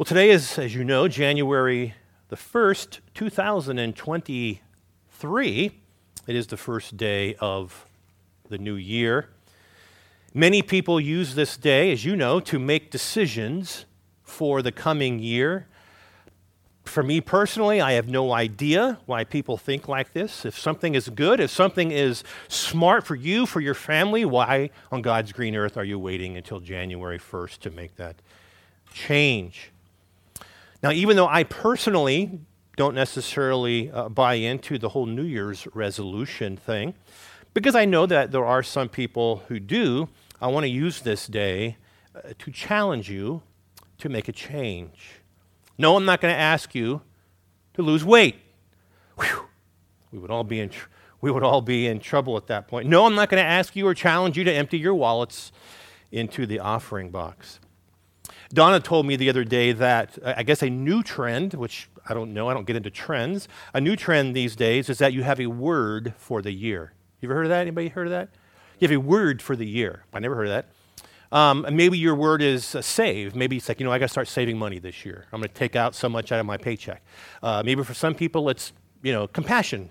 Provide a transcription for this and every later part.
Well, today is, as you know, January the 1st, 2023. It is the first day of the new year. Many people use this day, as you know, to make decisions for the coming year. For me personally, I have no idea why people think like this. If something is good, if something is smart for you, for your family, why on God's green earth are you waiting until January 1st to make that change? Now, even though I personally don't necessarily uh, buy into the whole New Year's resolution thing, because I know that there are some people who do, I want to use this day uh, to challenge you to make a change. No, I'm not going to ask you to lose weight. Whew. We would all be in tr- we would all be in trouble at that point. No, I'm not going to ask you or challenge you to empty your wallets into the offering box. Donna told me the other day that uh, I guess a new trend, which I don't know, I don't get into trends, a new trend these days is that you have a word for the year. You ever heard of that? Anybody heard of that? You have a word for the year. I never heard of that. Um, maybe your word is uh, save. Maybe it's like, you know, I got to start saving money this year. I'm going to take out so much out of my paycheck. Uh, maybe for some people, it's, you know, compassion.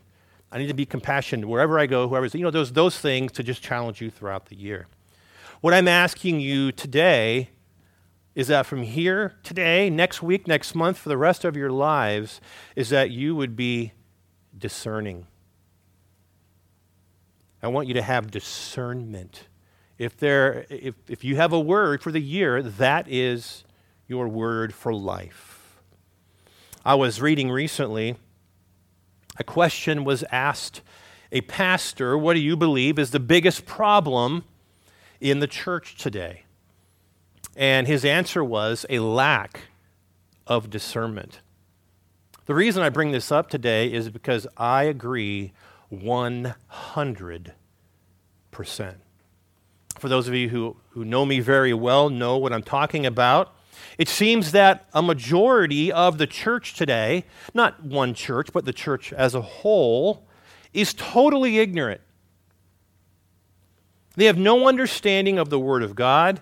I need to be compassionate wherever I go, whoever's, you know, those, those things to just challenge you throughout the year. What I'm asking you today is that from here, today, next week, next month, for the rest of your lives, is that you would be discerning. I want you to have discernment. If, there, if, if you have a word for the year, that is your word for life. I was reading recently, a question was asked a pastor, What do you believe is the biggest problem in the church today? And his answer was a lack of discernment. The reason I bring this up today is because I agree 100%. For those of you who, who know me very well, know what I'm talking about. It seems that a majority of the church today, not one church, but the church as a whole, is totally ignorant. They have no understanding of the Word of God.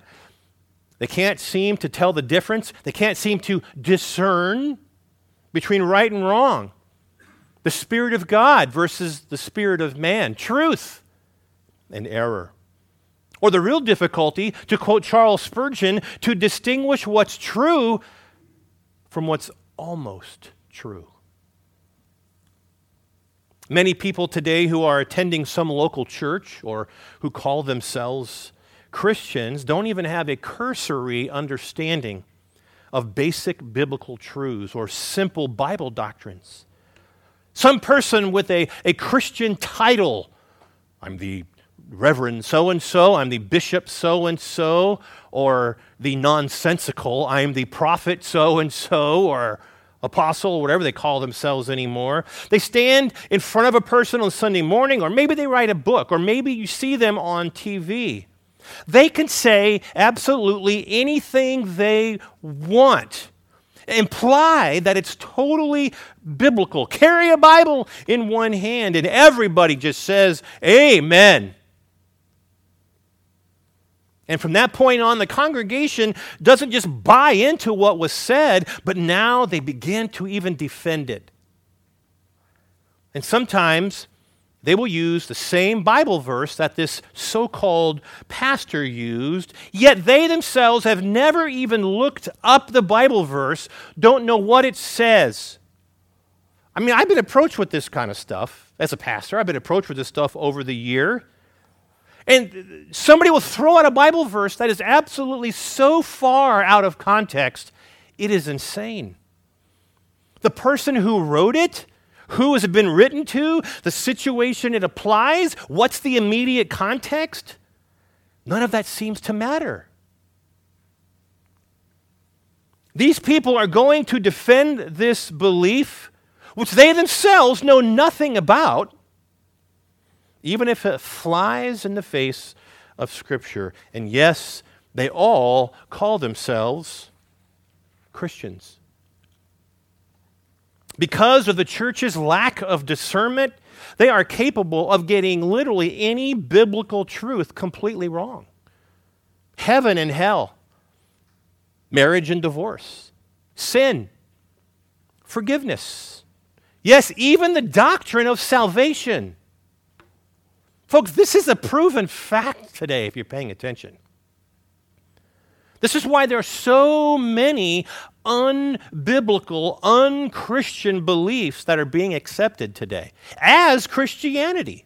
They can't seem to tell the difference. They can't seem to discern between right and wrong. The Spirit of God versus the Spirit of man. Truth and error. Or the real difficulty, to quote Charles Spurgeon, to distinguish what's true from what's almost true. Many people today who are attending some local church or who call themselves Christians don't even have a cursory understanding of basic biblical truths or simple Bible doctrines. Some person with a, a Christian title, I'm the Reverend so and so, I'm the Bishop so and so, or the nonsensical, I'm the prophet so and so, or apostle, or whatever they call themselves anymore. They stand in front of a person on Sunday morning, or maybe they write a book, or maybe you see them on TV. They can say absolutely anything they want, imply that it's totally biblical. Carry a Bible in one hand, and everybody just says, Amen. And from that point on, the congregation doesn't just buy into what was said, but now they begin to even defend it. And sometimes they will use the same Bible verse that this so called pastor used, yet they themselves have never even looked up the Bible verse, don't know what it says. I mean, I've been approached with this kind of stuff as a pastor, I've been approached with this stuff over the year. And somebody will throw out a Bible verse that is absolutely so far out of context, it is insane. The person who wrote it, who has it been written to, the situation it applies, what's the immediate context. None of that seems to matter. These people are going to defend this belief, which they themselves know nothing about, even if it flies in the face of Scripture. And yes, they all call themselves Christians. Because of the church's lack of discernment, they are capable of getting literally any biblical truth completely wrong. Heaven and hell, marriage and divorce, sin, forgiveness. Yes, even the doctrine of salvation. Folks, this is a proven fact today if you're paying attention. This is why there are so many unbiblical, unchristian beliefs that are being accepted today as Christianity.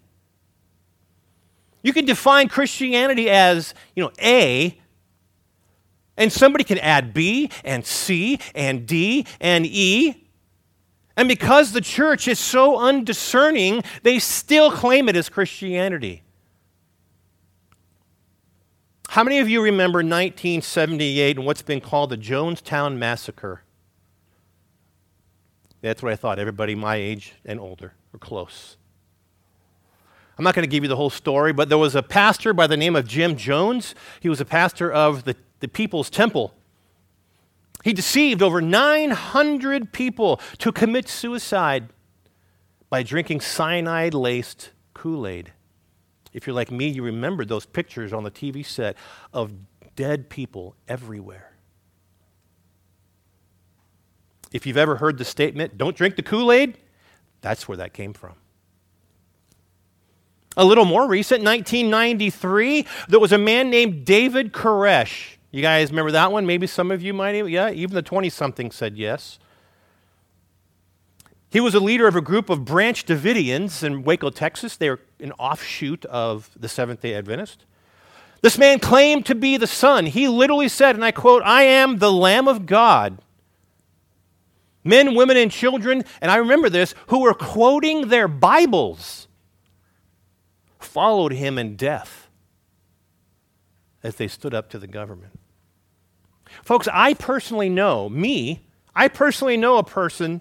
You can define Christianity as, you know, A, and somebody can add B and C and D and E. And because the church is so undiscerning, they still claim it as Christianity. How many of you remember 1978 and what's been called the Jonestown Massacre? That's what I thought. Everybody my age and older or close. I'm not going to give you the whole story, but there was a pastor by the name of Jim Jones. He was a pastor of the, the People's Temple. He deceived over 900 people to commit suicide by drinking cyanide laced Kool Aid. If you're like me, you remember those pictures on the TV set of dead people everywhere. If you've ever heard the statement, don't drink the Kool Aid, that's where that came from. A little more recent, 1993, there was a man named David Koresh. You guys remember that one? Maybe some of you might, yeah, even the 20 something said yes. He was a leader of a group of Branch Davidians in Waco, Texas. They were an offshoot of the Seventh day Adventist. This man claimed to be the Son. He literally said, and I quote, I am the Lamb of God. Men, women, and children, and I remember this, who were quoting their Bibles, followed him in death as they stood up to the government. Folks, I personally know, me, I personally know a person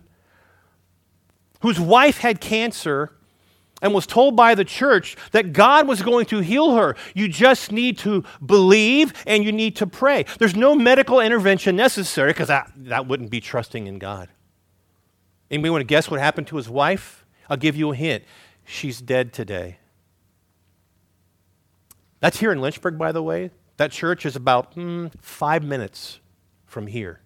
whose wife had cancer and was told by the church that God was going to heal her. You just need to believe and you need to pray. There's no medical intervention necessary because that, that wouldn't be trusting in God. Anybody want to guess what happened to his wife? I'll give you a hint. She's dead today. That's here in Lynchburg, by the way. That church is about mm, five minutes from here.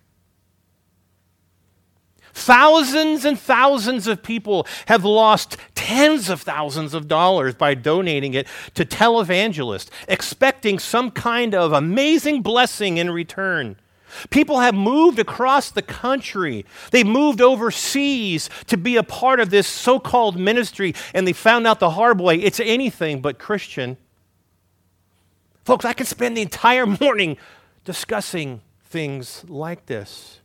Thousands and thousands of people have lost tens of thousands of dollars by donating it to televangelists, expecting some kind of amazing blessing in return. People have moved across the country. They've moved overseas to be a part of this so called ministry, and they found out the hard way it's anything but Christian. Folks, I could spend the entire morning discussing things like this.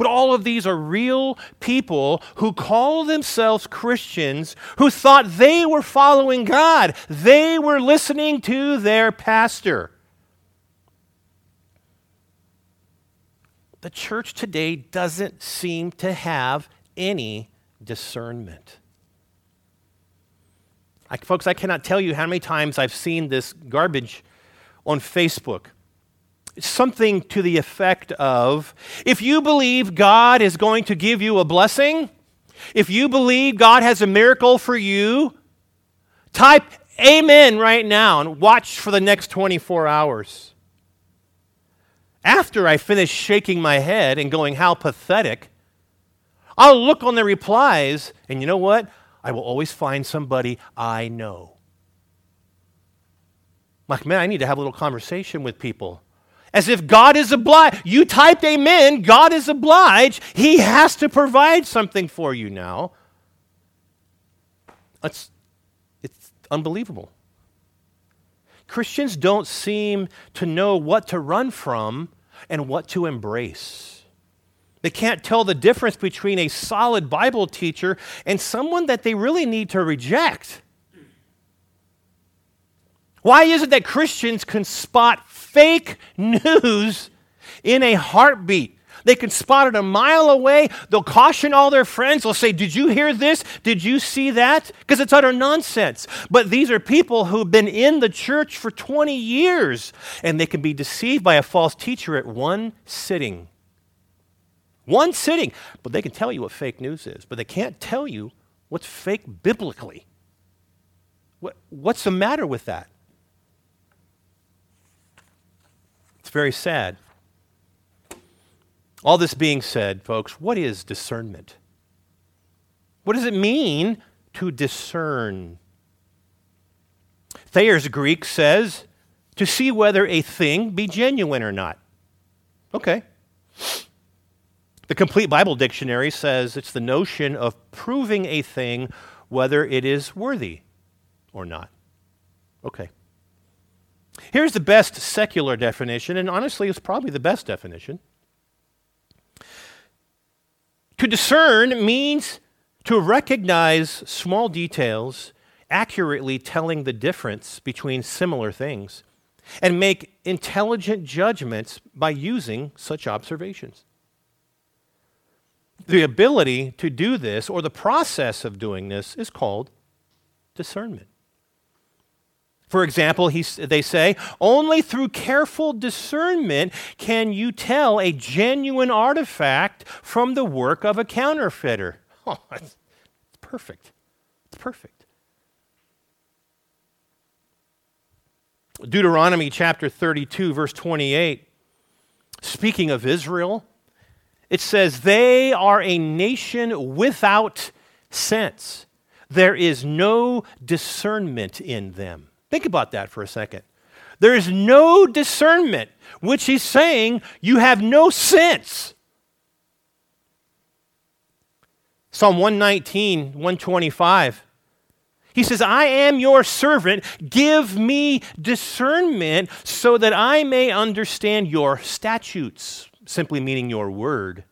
But all of these are real people who call themselves Christians who thought they were following God. They were listening to their pastor. The church today doesn't seem to have any discernment. I, folks, I cannot tell you how many times I've seen this garbage on Facebook something to the effect of if you believe God is going to give you a blessing, if you believe God has a miracle for you, type amen right now and watch for the next 24 hours. After I finish shaking my head and going, How pathetic, I'll look on the replies, and you know what? I will always find somebody I know. Like, man, I need to have a little conversation with people as if God is obliged. You typed amen, God is obliged. He has to provide something for you now. It's, it's unbelievable. Christians don't seem to know what to run from and what to embrace. They can't tell the difference between a solid Bible teacher and someone that they really need to reject. Why is it that Christians can spot fake news in a heartbeat? They can spot it a mile away. They'll caution all their friends. They'll say, Did you hear this? Did you see that? Because it's utter nonsense. But these are people who've been in the church for 20 years, and they can be deceived by a false teacher at one sitting. One sitting. But they can tell you what fake news is, but they can't tell you what's fake biblically. What, what's the matter with that? It's very sad. All this being said, folks, what is discernment? What does it mean to discern? Thayer's Greek says to see whether a thing be genuine or not. Okay. The Complete Bible Dictionary says it's the notion of proving a thing whether it is worthy or not. Okay. Here's the best secular definition, and honestly, it's probably the best definition. To discern means to recognize small details, accurately telling the difference between similar things, and make intelligent judgments by using such observations. The ability to do this, or the process of doing this, is called discernment. For example, he, they say, only through careful discernment can you tell a genuine artifact from the work of a counterfeiter. Oh, it's perfect. It's perfect. Deuteronomy chapter 32, verse 28, speaking of Israel, it says, They are a nation without sense. There is no discernment in them. Think about that for a second. There is no discernment, which he's saying you have no sense. Psalm 119, 125. He says, I am your servant. Give me discernment so that I may understand your statutes, simply meaning your word.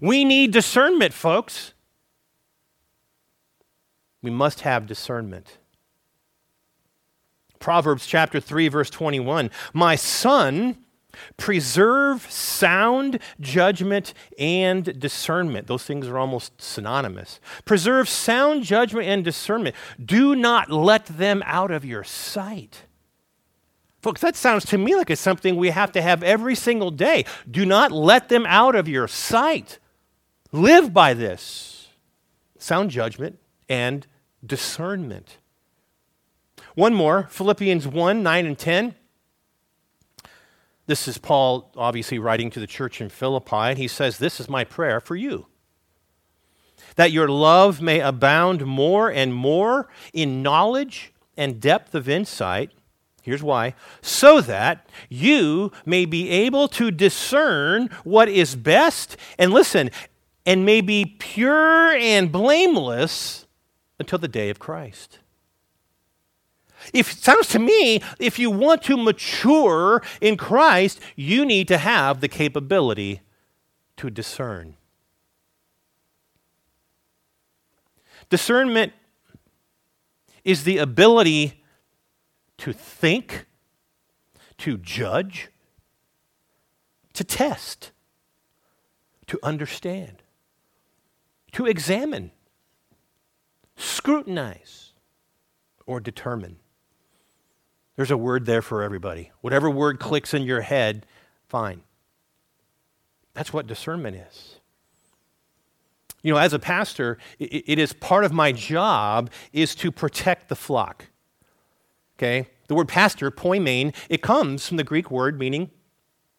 We need discernment, folks. We must have discernment. Proverbs chapter 3 verse 21. My son, preserve sound judgment and discernment. Those things are almost synonymous. Preserve sound judgment and discernment. Do not let them out of your sight. Folks, that sounds to me like it's something we have to have every single day. Do not let them out of your sight. Live by this sound judgment and discernment. One more, Philippians 1 9 and 10. This is Paul obviously writing to the church in Philippi, and he says, This is my prayer for you. That your love may abound more and more in knowledge and depth of insight. Here's why. So that you may be able to discern what is best, and listen, and may be pure and blameless until the day of Christ. If it sounds to me, if you want to mature in Christ, you need to have the capability to discern. Discernment is the ability to think, to judge, to test, to understand, to examine, scrutinize, or determine. There's a word there for everybody. Whatever word clicks in your head, fine. That's what discernment is. You know, as a pastor, it is part of my job is to protect the flock. Okay? The word pastor, poimen, it comes from the Greek word meaning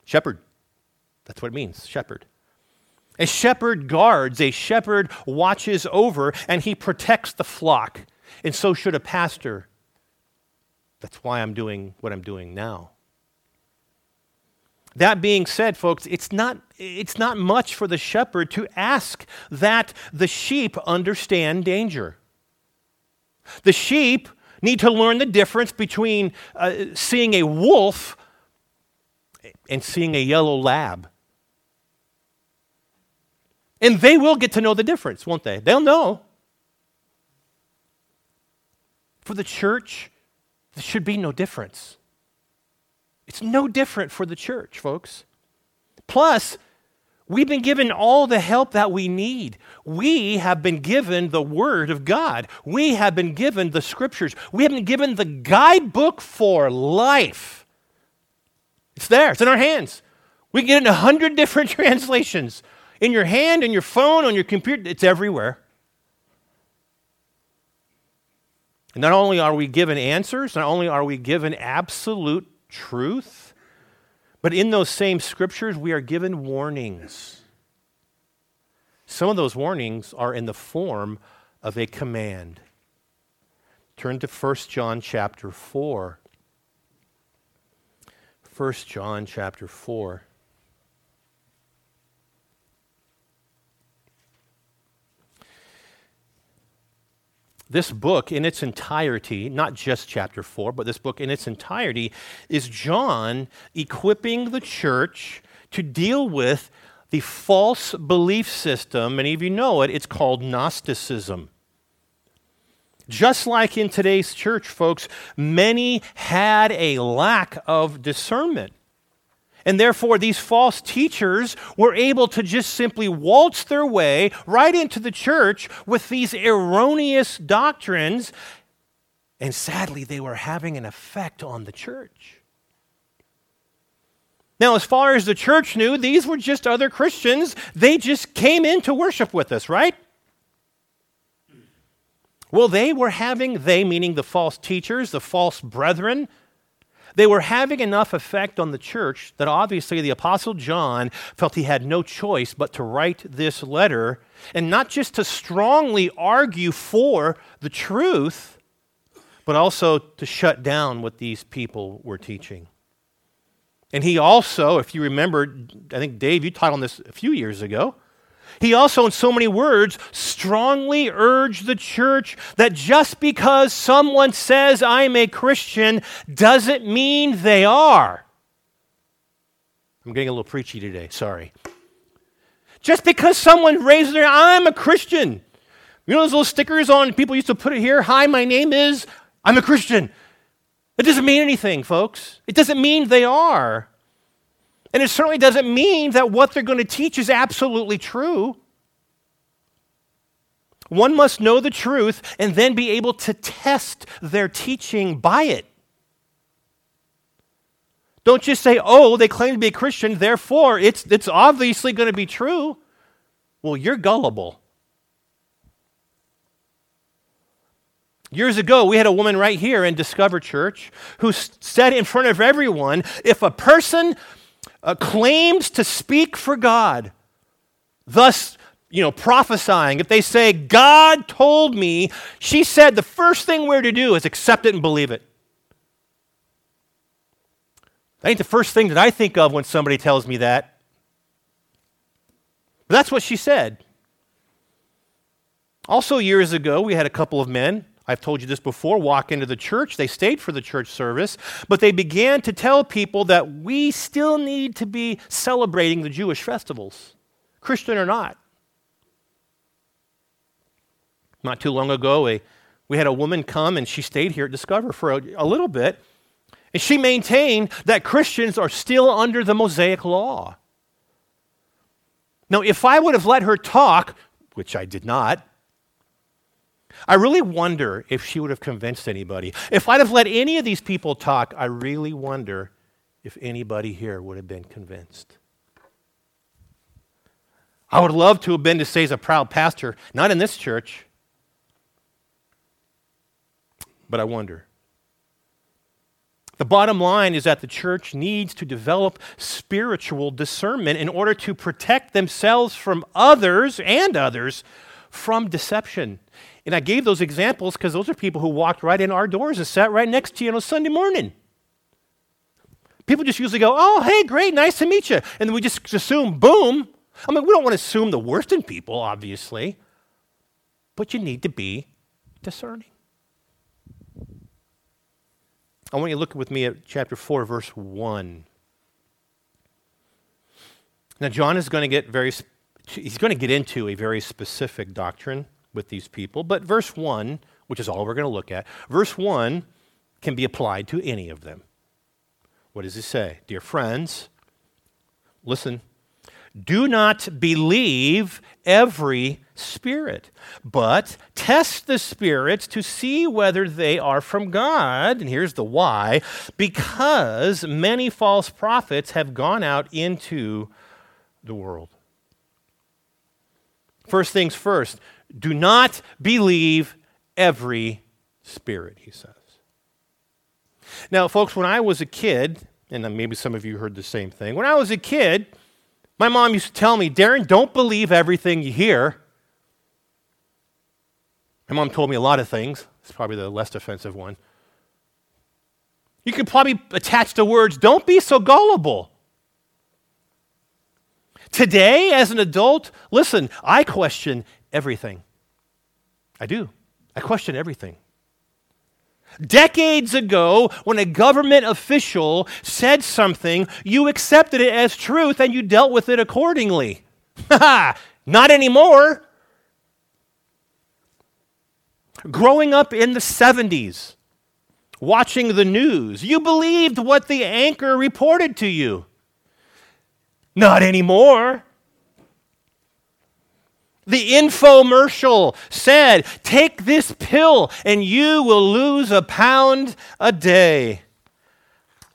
shepherd. That's what it means, shepherd. A shepherd guards, a shepherd watches over, and he protects the flock. And so should a pastor that's why I'm doing what I'm doing now. That being said, folks, it's not, it's not much for the shepherd to ask that the sheep understand danger. The sheep need to learn the difference between uh, seeing a wolf and seeing a yellow lab. And they will get to know the difference, won't they? They'll know. For the church, there should be no difference. It's no different for the church, folks. Plus, we've been given all the help that we need. We have been given the Word of God, we have been given the Scriptures, we have been given the guidebook for life. It's there, it's in our hands. We can get it in a hundred different translations. In your hand, in your phone, on your computer, it's everywhere. And not only are we given answers, not only are we given absolute truth, But in those same scriptures, we are given warnings. Some of those warnings are in the form of a command. Turn to 1 John chapter 4. 1 John chapter 4. This book, in its entirety, not just chapter 4, but this book in its entirety, is John equipping the church to deal with the false belief system. Many of you know it, it's called Gnosticism. Just like in today's church, folks, many had a lack of discernment. And therefore, these false teachers were able to just simply waltz their way right into the church with these erroneous doctrines. And sadly, they were having an effect on the church. Now, as far as the church knew, these were just other Christians. They just came in to worship with us, right? Well, they were having, they meaning the false teachers, the false brethren, they were having enough effect on the church that obviously the Apostle John felt he had no choice but to write this letter and not just to strongly argue for the truth, but also to shut down what these people were teaching. And he also, if you remember, I think Dave, you taught on this a few years ago. He also, in so many words, strongly urged the church that just because someone says, I'm a Christian, doesn't mean they are. I'm getting a little preachy today, sorry. Just because someone raises their I'm a Christian. You know those little stickers on people used to put it here? Hi, my name is, I'm a Christian. It doesn't mean anything, folks. It doesn't mean they are. And it certainly doesn't mean that what they're going to teach is absolutely true. One must know the truth and then be able to test their teaching by it. Don't just say, oh, they claim to be a Christian, therefore it's, it's obviously going to be true. Well, you're gullible. Years ago, we had a woman right here in Discover Church who said in front of everyone if a person uh, claims to speak for God, thus, you know, prophesying, if they say, God told me, she said the first thing we're to do is accept it and believe it. That ain't the first thing that I think of when somebody tells me that. But that's what she said. Also, years ago, we had a couple of men I've told you this before, walk into the church. They stayed for the church service, but they began to tell people that we still need to be celebrating the Jewish festivals, Christian or not. Not too long ago, we had a woman come and she stayed here at Discover for a, a little bit, and she maintained that Christians are still under the Mosaic law. Now, if I would have let her talk, which I did not, I really wonder if she would have convinced anybody. If I'd have let any of these people talk, I really wonder if anybody here would have been convinced. I would love to have been to say as a proud pastor, not in this church, but I wonder. The bottom line is that the church needs to develop spiritual discernment in order to protect themselves from others and others from deception. And I gave those examples because those are people who walked right in our doors and sat right next to you on a Sunday morning. People just usually go, oh, hey, great, nice to meet you. And then we just assume, boom. I mean, we don't want to assume the worst in people, obviously, but you need to be discerning. I want you to look with me at chapter 4, verse 1. Now, John is going to get very, he's going to get into a very specific doctrine with these people. But verse 1, which is all we're going to look at, verse 1 can be applied to any of them. What does it say? Dear friends, listen. Do not believe every spirit, but test the spirits to see whether they are from God. And here's the why because many false prophets have gone out into the world. First things first, do not believe every spirit, he says. Now, folks, when I was a kid, And maybe some of you heard the same thing. When I was a kid, my mom used to tell me, Darren, don't believe everything you hear. My mom told me a lot of things. It's probably the less offensive one. You could probably attach the words, don't be so gullible. Today, as an adult, listen, I question everything. I do. I question everything. Decades ago, when a government official said something, you accepted it as truth and you dealt with it accordingly. Not anymore. Growing up in the 70s, watching the news, you believed what the anchor reported to you. Not anymore. The infomercial said, Take this pill and you will lose a pound a day.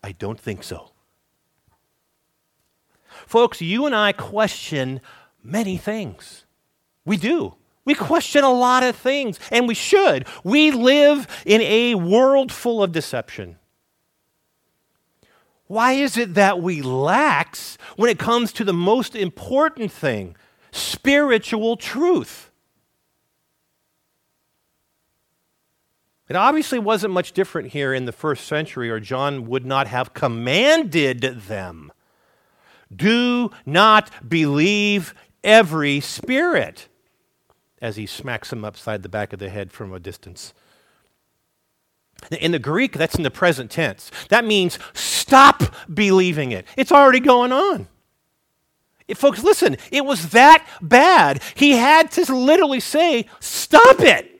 I don't think so. Folks, you and I question many things. We do. We question a lot of things, and we should. We live in a world full of deception. Why is it that we lax when it comes to the most important thing, spiritual truth? It obviously wasn't much different here in the first century, or John would not have commanded them. Do not believe every spirit as he smacks him upside the back of the head from a distance. In the Greek, that's in the present tense. That means stop believing it. It's already going on. It, folks, listen, it was that bad. He had to literally say, Stop it.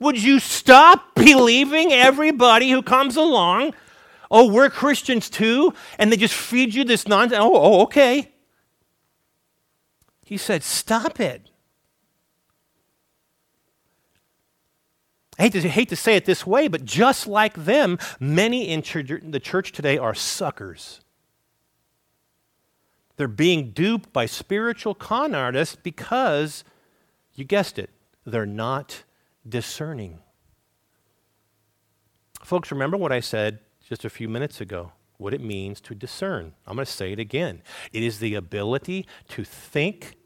Would you stop believing everybody who comes along? Oh, we're Christians too? And they just feed you this nonsense? Oh, oh okay. He said, Stop it. I hate to, hate to say it this way, but just like them, many in church, the church today are suckers. They're being duped by spiritual con artists because, you guessed it, they're not discerning. Folks, remember what I said just a few minutes ago what it means to discern. I'm going to say it again. It is the ability to think,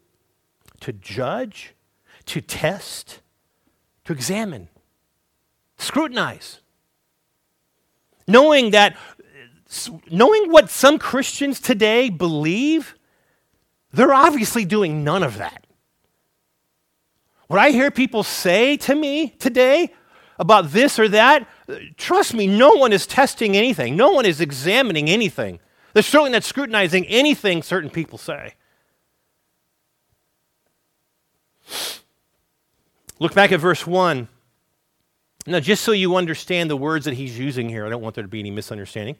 to judge, to test, to examine scrutinize. Knowing that, knowing what some Christians today believe, they're obviously doing none of that. What I hear people say to me today about this or that, trust me, no one is testing anything. No one is examining anything. They're certainly not scrutinizing anything certain people say. Look back at verse 1. Now, just so you understand the words that he's using here, I don't want there to be any misunderstanding.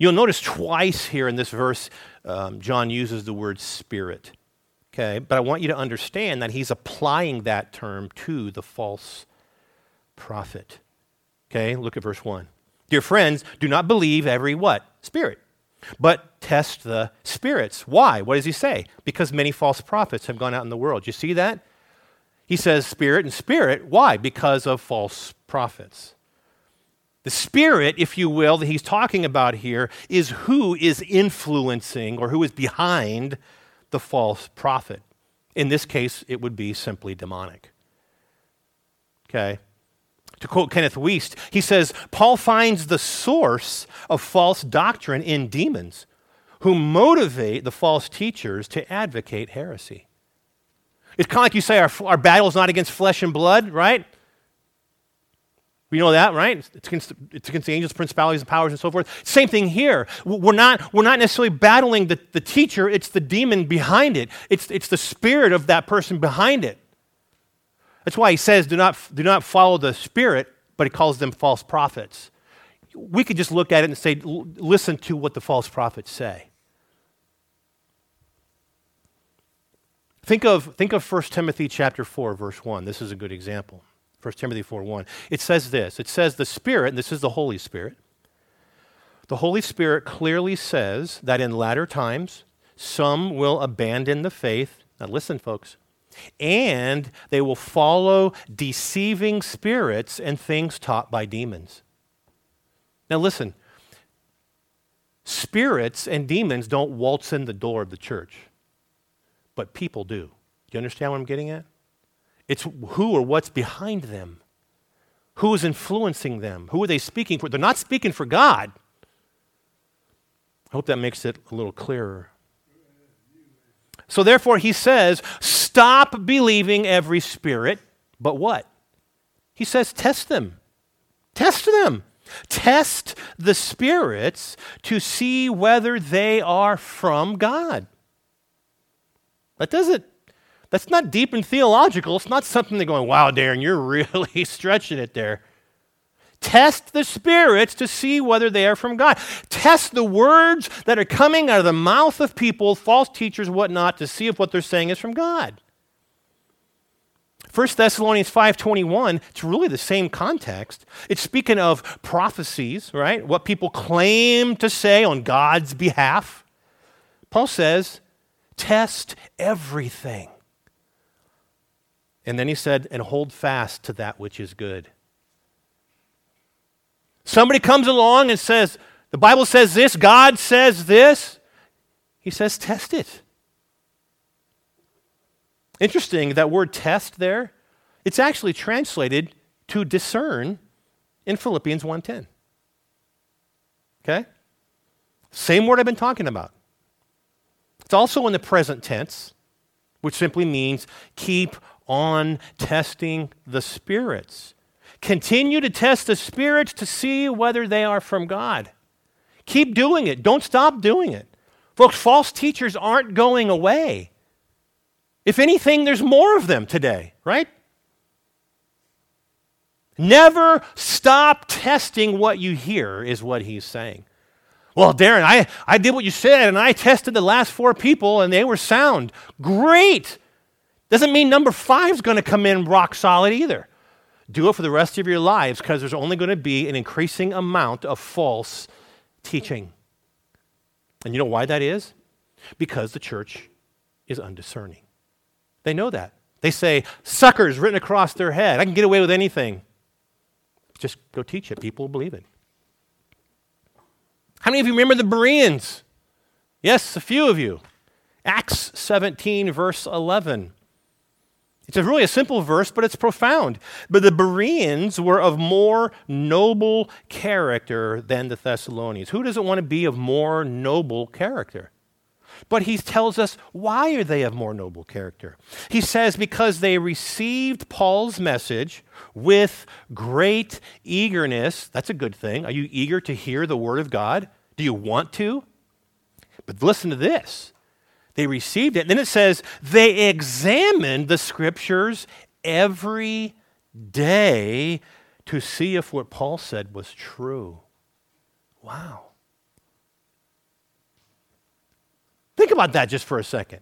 You'll notice twice here in this verse, um, John uses the word spirit. Okay, but I want you to understand that he's applying that term to the false prophet. Okay, look at verse 1. Dear friends, do not believe every what? Spirit. But test the spirits. Why? What does he say? Because many false prophets have gone out in the world. You see that? He says spirit and spirit. Why? Because of false prophets. The spirit, if you will, that he's talking about here is who is influencing or who is behind the false prophet. In this case, it would be simply demonic. Okay? To quote Kenneth Wuest, he says, Paul finds the source of false doctrine in demons who motivate the false teachers to advocate heresy. It's kind of like you say, our, our battle is not against flesh and blood, right? We know that, right? It's against, it's against the angels, principalities, and powers, and so forth. Same thing here. We're not, we're not necessarily battling the, the teacher, it's the demon behind it. It's, it's the spirit of that person behind it. That's why he says, do not, do not follow the spirit, but he calls them false prophets. We could just look at it and say, listen to what the false prophets say. Think of, think of 1 Timothy chapter 4, verse 1. This is a good example. 1 Timothy 4, 1. It says this. It says the Spirit, and this is the Holy Spirit. The Holy Spirit clearly says that in latter times, some will abandon the faith. Now listen, folks. And they will follow deceiving spirits and things taught by demons. Now listen. spirits and demons don't waltz in the door of the church, but people do. Do you understand what I'm getting at? It's who or what's behind them. Who is influencing them? Who are they speaking for? They're not speaking for God. I hope that makes it a little clearer. So, therefore, he says, stop believing every spirit, but what? He says, test them. Test them. Test the spirits to see whether they are from God. That doesn't that's not deep and theological. It's not something they're going, wow, Darren, you're really stretching it there. Test the spirits to see whether they are from God. Test the words that are coming out of the mouth of people, false teachers, whatnot, to see if what they're saying is from God. 1 Thessalonians 5:21, it's really the same context. It's speaking of prophecies, right? What people claim to say on God's behalf. Paul says, test everything. And then he said, and hold fast to that which is good. Somebody comes along and says, the Bible says this, God says this. He says, test it. Interesting, that word test there, it's actually translated to discern in Philippians 1:10. Okay? Same word I've been talking about. It's also in the present tense, which simply means keep on testing the spirits. Continue to test the spirits to see whether they are from God. Keep doing it. Don't stop doing it. Folks, false teachers aren't going away. If anything, there's more of them today, right? Never stop testing what you hear, is what he's saying. Well, Darren, I, I did what you said and I tested the last four people and they were sound. Great. Doesn't mean number five is going to come in rock solid either. Do it for the rest of your lives because there's only going to be an increasing amount of false teaching. And you know why that is? Because the church is undiscerning. They know that. They say, suckers written across their head. I can get away with anything. Just go teach it. People will believe it. How many of you remember the Bereans? Yes, a few of you. Acts 17, verse 11. It's a really a simple verse, but it's profound. But the Bereans were of more noble character than the Thessalonians. Who doesn't want to be of more noble character? But he tells us why are they of more noble character? He says because they received Paul's message with great eagerness. That's a good thing. Are you eager to hear the word of God? Do you want to? But listen to this. They received it. And then it says they examined the scriptures every day to see if what Paul said was true. Wow. Think about that just for a second.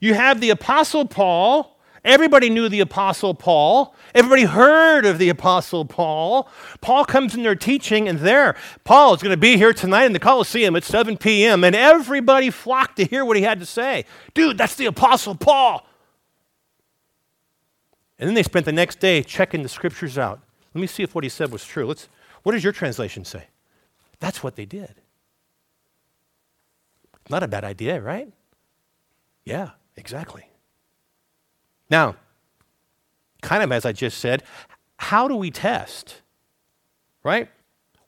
You have the Apostle Paul Everybody knew the Apostle Paul. Everybody heard of the Apostle Paul. Paul comes in there teaching, and there, Paul is going to be here tonight in the Colosseum at 7 p.m., and everybody flocked to hear what he had to say. Dude, that's the Apostle Paul. And then they spent the next day checking the scriptures out. Let me see if what he said was true. Let's, what does your translation say? That's what they did. Not a bad idea, right? Yeah, exactly. Now, kind of as I just said, how do we test? Right?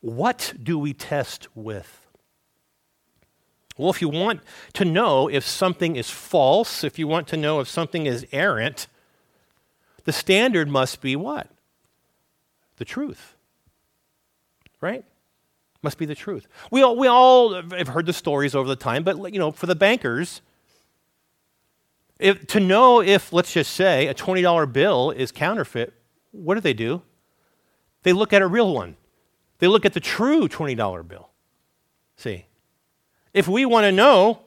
What do we test with? Well, if you want to know if something is false, if you want to know if something is errant, the standard must be what? The truth. Right? Must be the truth. We all, we all have heard the stories over the time, but you know, for the bankers, if, to know if, let's just say, a $20 bill is counterfeit, what do they do? They look at a real one. They look at the true $20 bill. See? If we want to know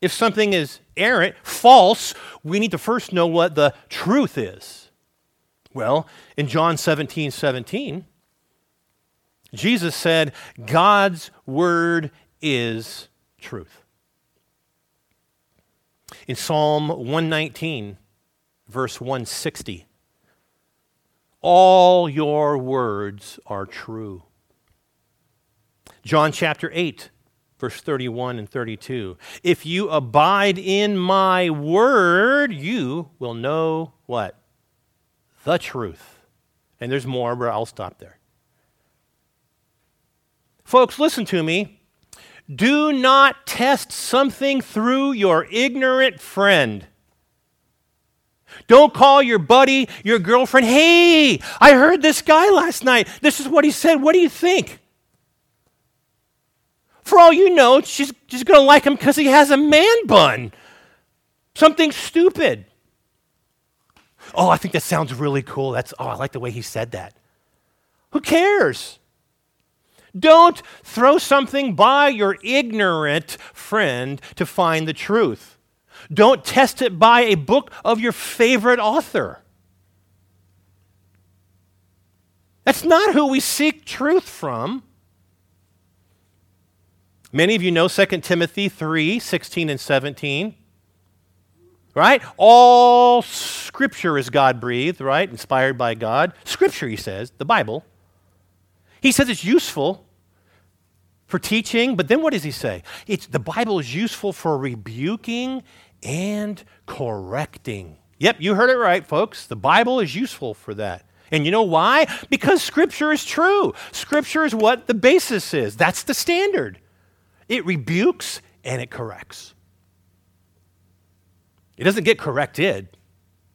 if something is errant, false, we need to first know what the truth is. Well, in John 17 17, Jesus said, God's word is truth. In Psalm 119, verse 160, all your words are true. John chapter 8, verse 31 and 32. If you abide in my word, you will know what? The truth. And there's more, but I'll stop there. Folks, listen to me. Do not test something through your ignorant friend. Don't call your buddy, your girlfriend, hey, I heard this guy last night. This is what he said. What do you think? For all you know, she's just going to like him because he has a man bun. Something stupid. Oh, I think that sounds really cool. That's oh, I like the way he said that. Who cares? Don't throw something by your ignorant friend to find the truth. Don't test it by a book of your favorite author. That's not who we seek truth from. Many of you know 2 Timothy 3 16 and 17. Right? All scripture is God breathed, right? Inspired by God. Scripture, he says, the Bible. He says it's useful for teaching, but then what does he say? It's, the Bible is useful for rebuking and correcting. Yep, you heard it right, folks. The Bible is useful for that. And you know why? Because Scripture is true. Scripture is what the basis is. That's the standard. It rebukes and it corrects. It doesn't get corrected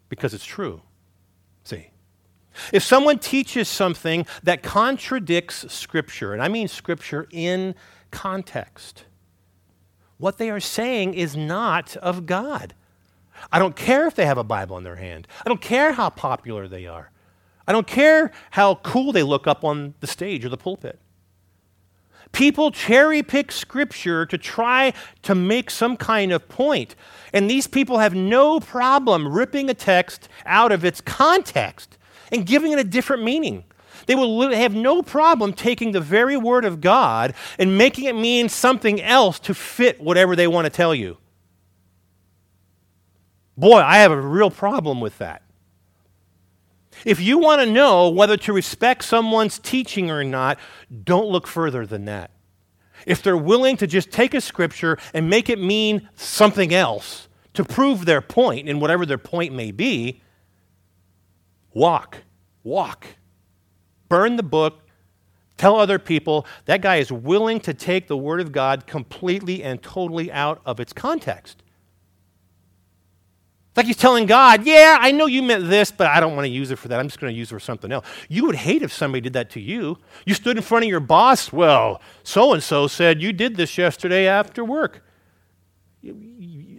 because it's true. If someone teaches something that contradicts Scripture, and I mean Scripture in context, what they are saying is not of God. I don't care if they have a Bible in their hand. I don't care how popular they are. I don't care how cool they look up on the stage or the pulpit. People cherry pick scripture to try to make some kind of point. And these people have no problem ripping a text out of its context and giving it a different meaning. They will have no problem taking the very word of God and making it mean something else to fit whatever they want to tell you. Boy, I have a real problem with that. If you want to know whether to respect someone's teaching or not, don't look further than that. If they're willing to just take a scripture and make it mean something else to prove their point, and whatever their point may be, walk, walk. Burn the book, tell other people that guy is willing to take the Word of God completely and totally out of its context It's like he's telling God, Yeah, I know you meant this, but I don't want to use it for that. I'm just going to use it for something else. You would hate if somebody did that to you. You stood in front of your boss. Well, so and so said you did this yesterday after work.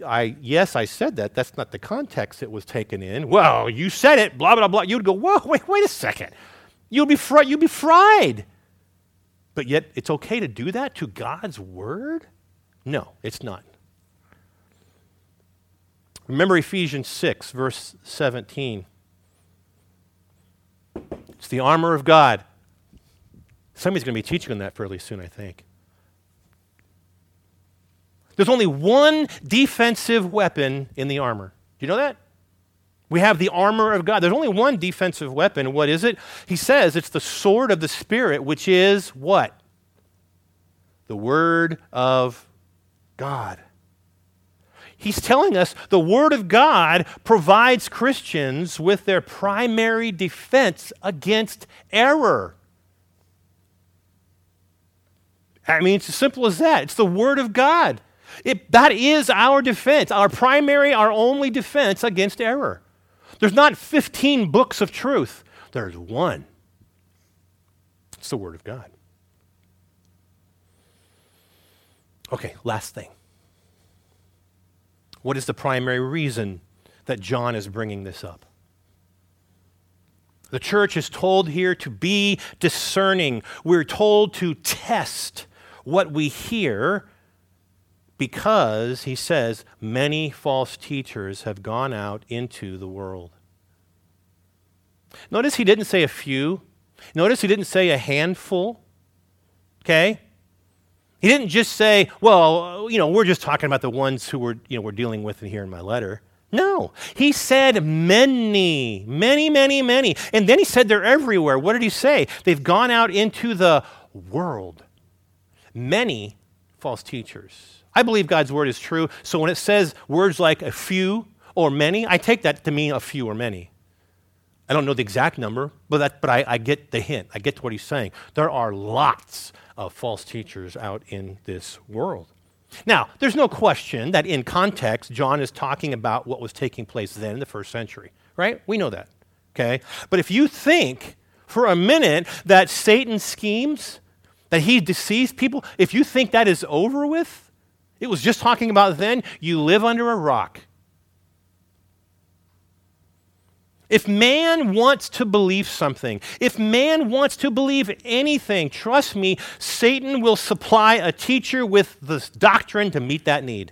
I, yes, I said that. That's not the context it was taken in. Well, you said it, blah, blah, blah. You'd go, Whoa, wait, wait a second. You'd be, fr- you'd be fried. But yet, it's okay to do that to God's word? No, it's not. Remember Ephesians 6, verse 17. It's the armor of God. Somebody's going to be teaching on that fairly soon, I think. There's only one defensive weapon in the armor. Do you know that? We have the armor of God. There's only one defensive weapon. What is it? He says it's the sword of the Spirit, which is what? The Word of God. He's telling us the Word of God provides Christians with their primary defense against error. I mean, it's as simple as that. It's the Word of God. It, that is our defense, our primary, our only defense against error. There's not 15 books of truth, there's one. It's the Word of God. Okay, last thing. What is the primary reason that John is bringing this up? The church is told here to be discerning. We're told to test what we hear because, he says, many false teachers have gone out into the world. Notice he didn't say a few. Notice he didn't say a handful. Okay? He didn't just say, well, you know, we're just talking about the ones who we're, you know, we're dealing with here in my letter. No, he said many, many, many, many. And then he said they're everywhere. What did he say? They've gone out into the world. Many false teachers. I believe God's word is true. So when it says words like a few or many, I take that to mean a few or many. I don't know the exact number, but, that, but I, I get the hint. I get what he's saying. There are lots of false teachers out in this world. Now, there's no question that in context, John is talking about what was taking place then in the first century, right? We know that, okay? But if you think for a minute that Satan schemes, that he deceives people, if you think that is over with, it was just talking about then, you live under a rock. If man wants to believe something, if man wants to believe anything, trust me, Satan will supply a teacher with the doctrine to meet that need.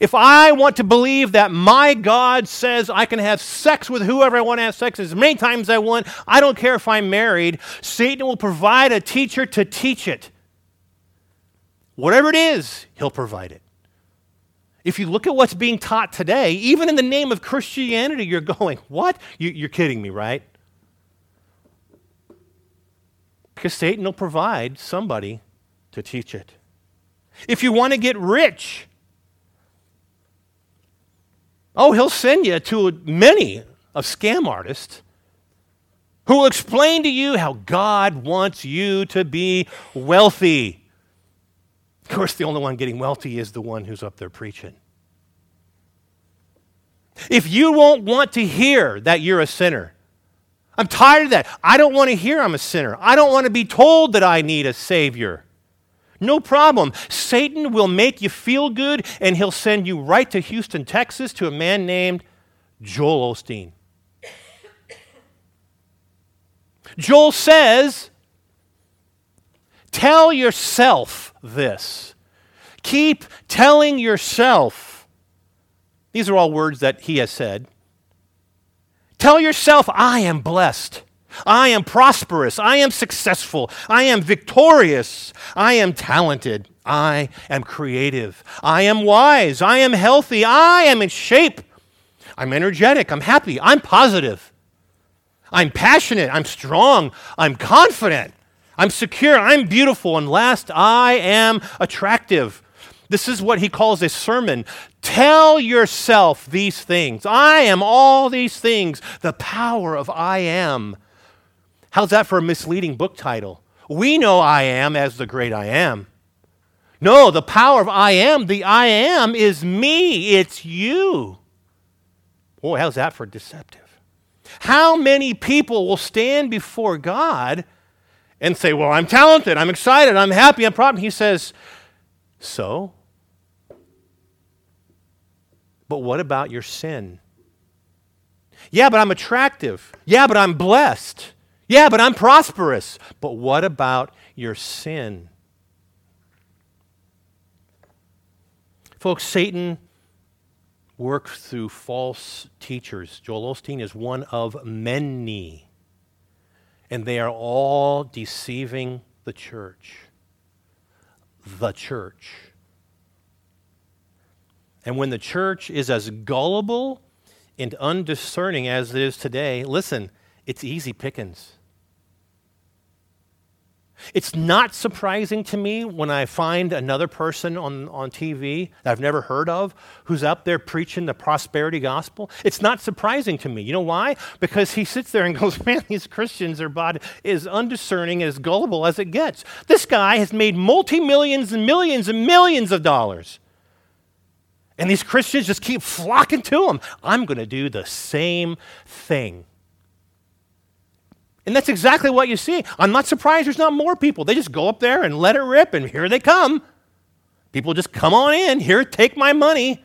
If I want to believe that my God says I can have sex with whoever I want to have sex as many times as I want, I don't care if I'm married, Satan will provide a teacher to teach it. Whatever it is, he'll provide it. If you look at what's being taught today, even in the name of Christianity, you're going, What? You, are kidding me, right? Because Satan will provide somebody to teach it. If you want to get rich, oh, he'll send you to many of scam artists who will explain to you how God wants you to be wealthy. Of course, the only one getting wealthy is the one who's up there preaching. If you won't want to hear that you're a sinner, I'm tired of that. I don't want to hear I'm a sinner. I don't want to be told that I need a Savior. No problem. Satan will make you feel good and he'll send you right to Houston, Texas to a man named Joel Osteen. Joel says, Tell yourself this. Keep telling yourself. These are all words that he has said. Tell yourself, I am blessed. I am prosperous. I am successful. I am victorious. I am talented. I am creative. I am wise. I am healthy. I am in shape. I'm energetic. I'm happy. I'm positive. I'm passionate. I'm strong. I'm confident. I'm secure, I'm beautiful, and last, I am attractive. This is what he calls a sermon. Tell yourself these things. I am all these things. The power of I am. How's that for a misleading book title? We know I am as the great I am. No, the power of I am, the I am is me, it's you. Boy, how's that for deceptive? How many people will stand before God and say, Well, I'm talented, I'm excited, I'm happy, I'm proud. He says, So? But what about your sin? Yeah, but I'm attractive. Yeah, but I'm blessed. Yeah, but I'm prosperous. But what about your sin? Folks, Satan works through false teachers. Joel Osteen is one of many and they are all deceiving the church. The church. And when the church is as gullible and undiscerning as it is today, listen, it's easy pickings. It's not surprising to me when I find another person on, on TV that I've never heard of who's up there preaching the prosperity gospel. It's not surprising to me. You know why? Because he sits there and goes, Man, these Christians are body as undiscerning, as gullible as it gets. This guy has made multi millions and millions and millions of dollars. And these Christians just keep flocking to him. I'm going to do the same thing. And that's exactly what you see. I'm not surprised there's not more people. They just go up there and let it rip, and here they come. People just come on in. Here, take my money.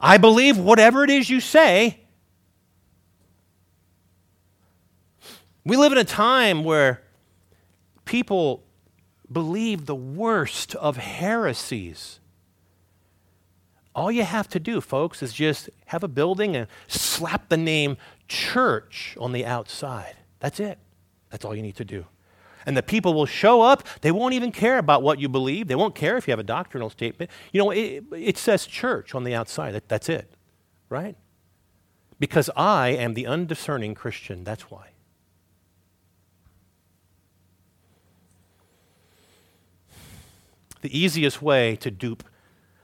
I believe whatever it is you say. We live in a time where people believe the worst of heresies. All you have to do, folks, is just have a building and slap the name church on the outside. That's it. That's all you need to do. And the people will show up. They won't even care about what you believe. They won't care if you have a doctrinal statement. You know, it, it says church on the outside. That, that's it, right? Because I am the undiscerning Christian. That's why. The easiest way to dupe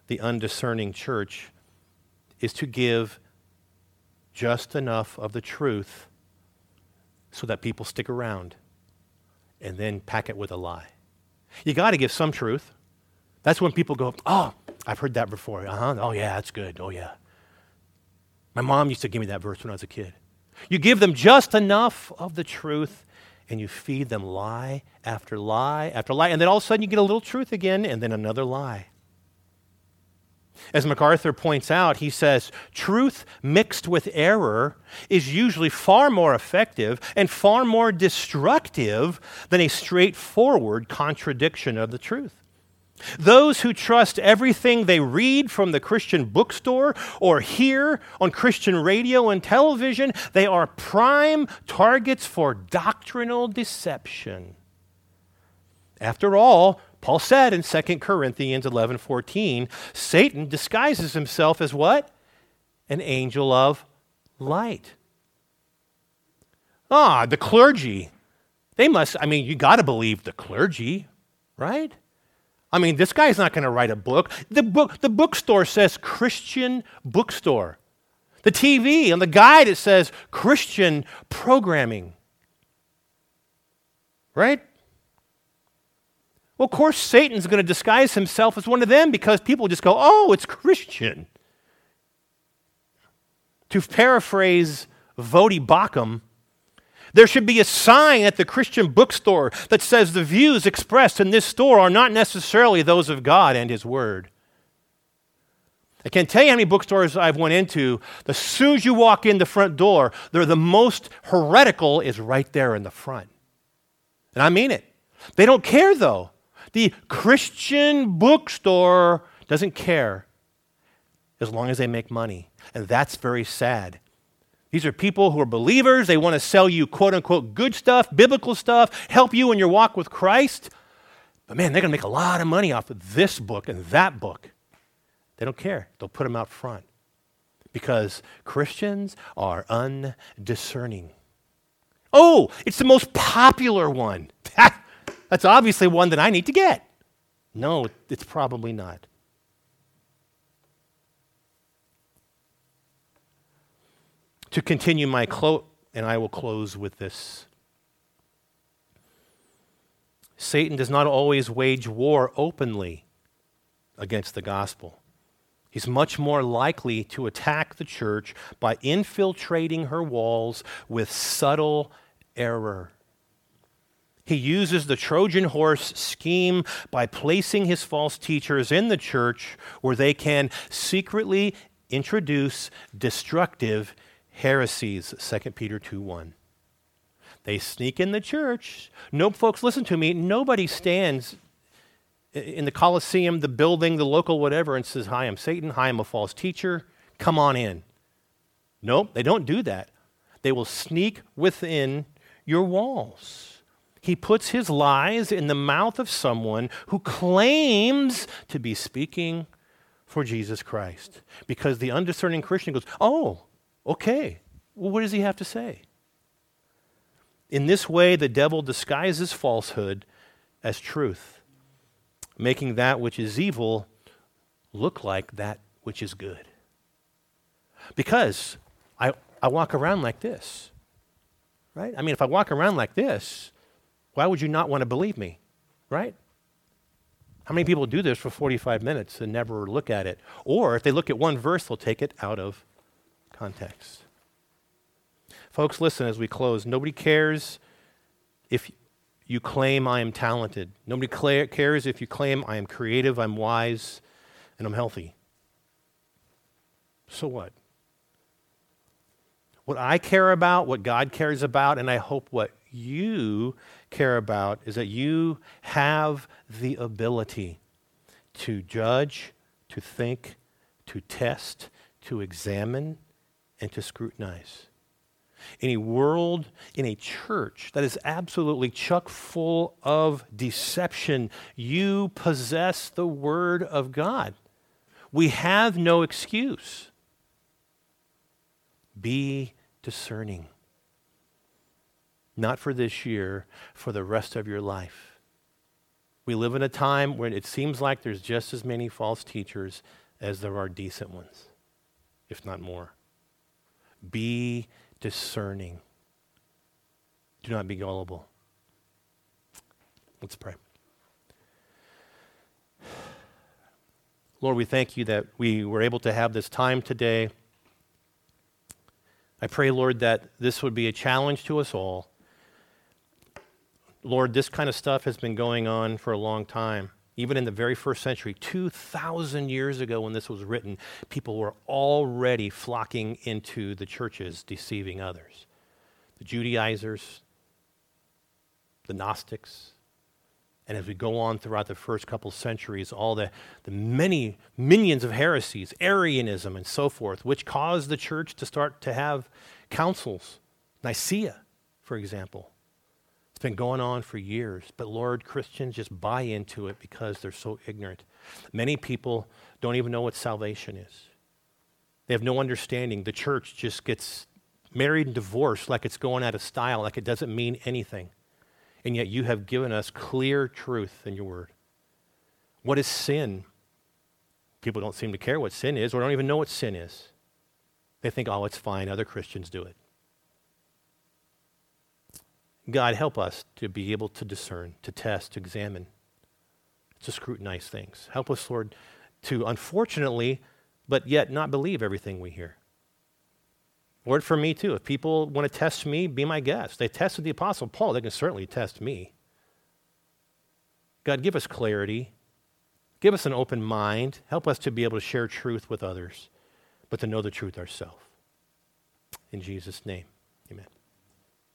the undiscerning church is to give just enough of the truth so that people stick around and then pack it with a lie. You got to give some truth. That's when people go, Oh, I've heard that before. Uh huh. Oh, yeah, that's good. Oh, yeah. My mom used to give me that verse when I was a kid. You give them just enough of the truth and you feed them lie after lie after lie. And then all of a sudden you get a little truth again and then another lie. As MacArthur points out, he says, truth mixed with error is usually far more effective and far more destructive than a straightforward contradiction of the truth. Those who trust everything they read from the Christian bookstore or hear on Christian radio and television, they are prime targets for doctrinal deception. After all, Paul said in 2 Corinthians 11:14, Satan disguises himself as what? An angel of light. Ah, the clergy. They must, I mean, you got to believe the clergy, right? I mean, this guy's not going to write a book. The, book. the bookstore says Christian bookstore. The TV on the guide it says Christian programming. Right? Well, of course, Satan's going to disguise himself as one of them because people just go, oh, it's Christian. To paraphrase Voddie Baucham, there should be a sign at the Christian bookstore that says the views expressed in this store are not necessarily those of God and His Word. I can't tell you how many bookstores I've went into. As soon as you walk in the front door, they're the most heretical is right there in the front. And I mean it. They don't care though. The Christian bookstore doesn't care as long as they make money. And that's very sad. These are people who are believers. They want to sell you, quote unquote, good stuff, biblical stuff, help you in your walk with Christ. But man, they're going to make a lot of money off of this book and that book. They don't care. They'll put them out front because Christians are undiscerning. Oh, it's the most popular one. That's obviously one that I need to get. No, it's probably not. to continue my quote, and I will close with this. Satan does not always wage war openly against the gospel. He's much more likely to attack the church by infiltrating her walls with subtle error. He uses the Trojan horse scheme by placing his false teachers in the church where they can secretly introduce destructive heresies, 2 Peter 2 1. They sneak in the church. No, folks, listen to me. Nobody stands in the Colosseum, the building, the local whatever, and says, Hi, I'm Satan. Hi, I'm a false teacher. Come on in. Nope, they don't do that. They will sneak within your walls. He puts his lies in the mouth of someone who claims to be speaking for Jesus Christ. Because the undiscerning Christian goes, Oh, Okay, well, what does he have to say? In this way, the devil disguises falsehood as truth, making that which is evil look like that which is good. Because I, I walk around like this, right? I mean, if I walk around like this, why would you not want to believe me, right? How many people do this for 45 minutes and never look at it? Or if they look at one verse, they'll take it out of context. Folks, listen as we close. Nobody cares if you claim I am talented. Nobody cares if you claim I am creative, I'm wise, and I'm healthy. So what? What I care about, what God cares about, and I hope what you care about is that you have the ability to judge, to think, to test, to examine, and to scrutinize. In a world, in a church that is absolutely chuck full of deception, you possess the Word of God. We have no excuse. Be discerning. Not for this year, for the rest of your life. We live in a time when it seems like there's just as many false teachers as there are decent ones, if not more. Be discerning. Do not be gullible. Let's pray. Lord, we thank you that we were able to have this time today. I pray, Lord, that this would be a challenge to us all. Lord, this kind of stuff has been going on for a long time. Even in the very first century, 2,000 years ago when this was written, people were already flocking into the churches, deceiving others. The Judaizers, the Gnostics, and as we go on throughout the first couple centuries, all the, the many minions of heresies, Arianism, and so forth, which caused the church to start to have councils. Nicaea, for example. It's been going on for years, but Lord, Christians just buy into it because they're so ignorant. Many people don't even know what salvation is. They have no understanding. The church just gets married and divorced like it's going out of style, like it doesn't mean anything and yet you have given us clear truth in your word. What is sin? People don't seem to care what sin is or don't even know what sin is. They think, oh, it's fine, other Christians do it. God, help us to be able to discern, to test, to examine, to scrutinize things. Help us, Lord, to unfortunately, but yet not believe everything we hear. Lord, for me too. If people want to test me, be my guest. They tested the Apostle Paul, they can certainly test me. God, give us clarity. Give us an open mind. Help us to be able to share truth with others, but to know the truth ourselves. In Jesus' name.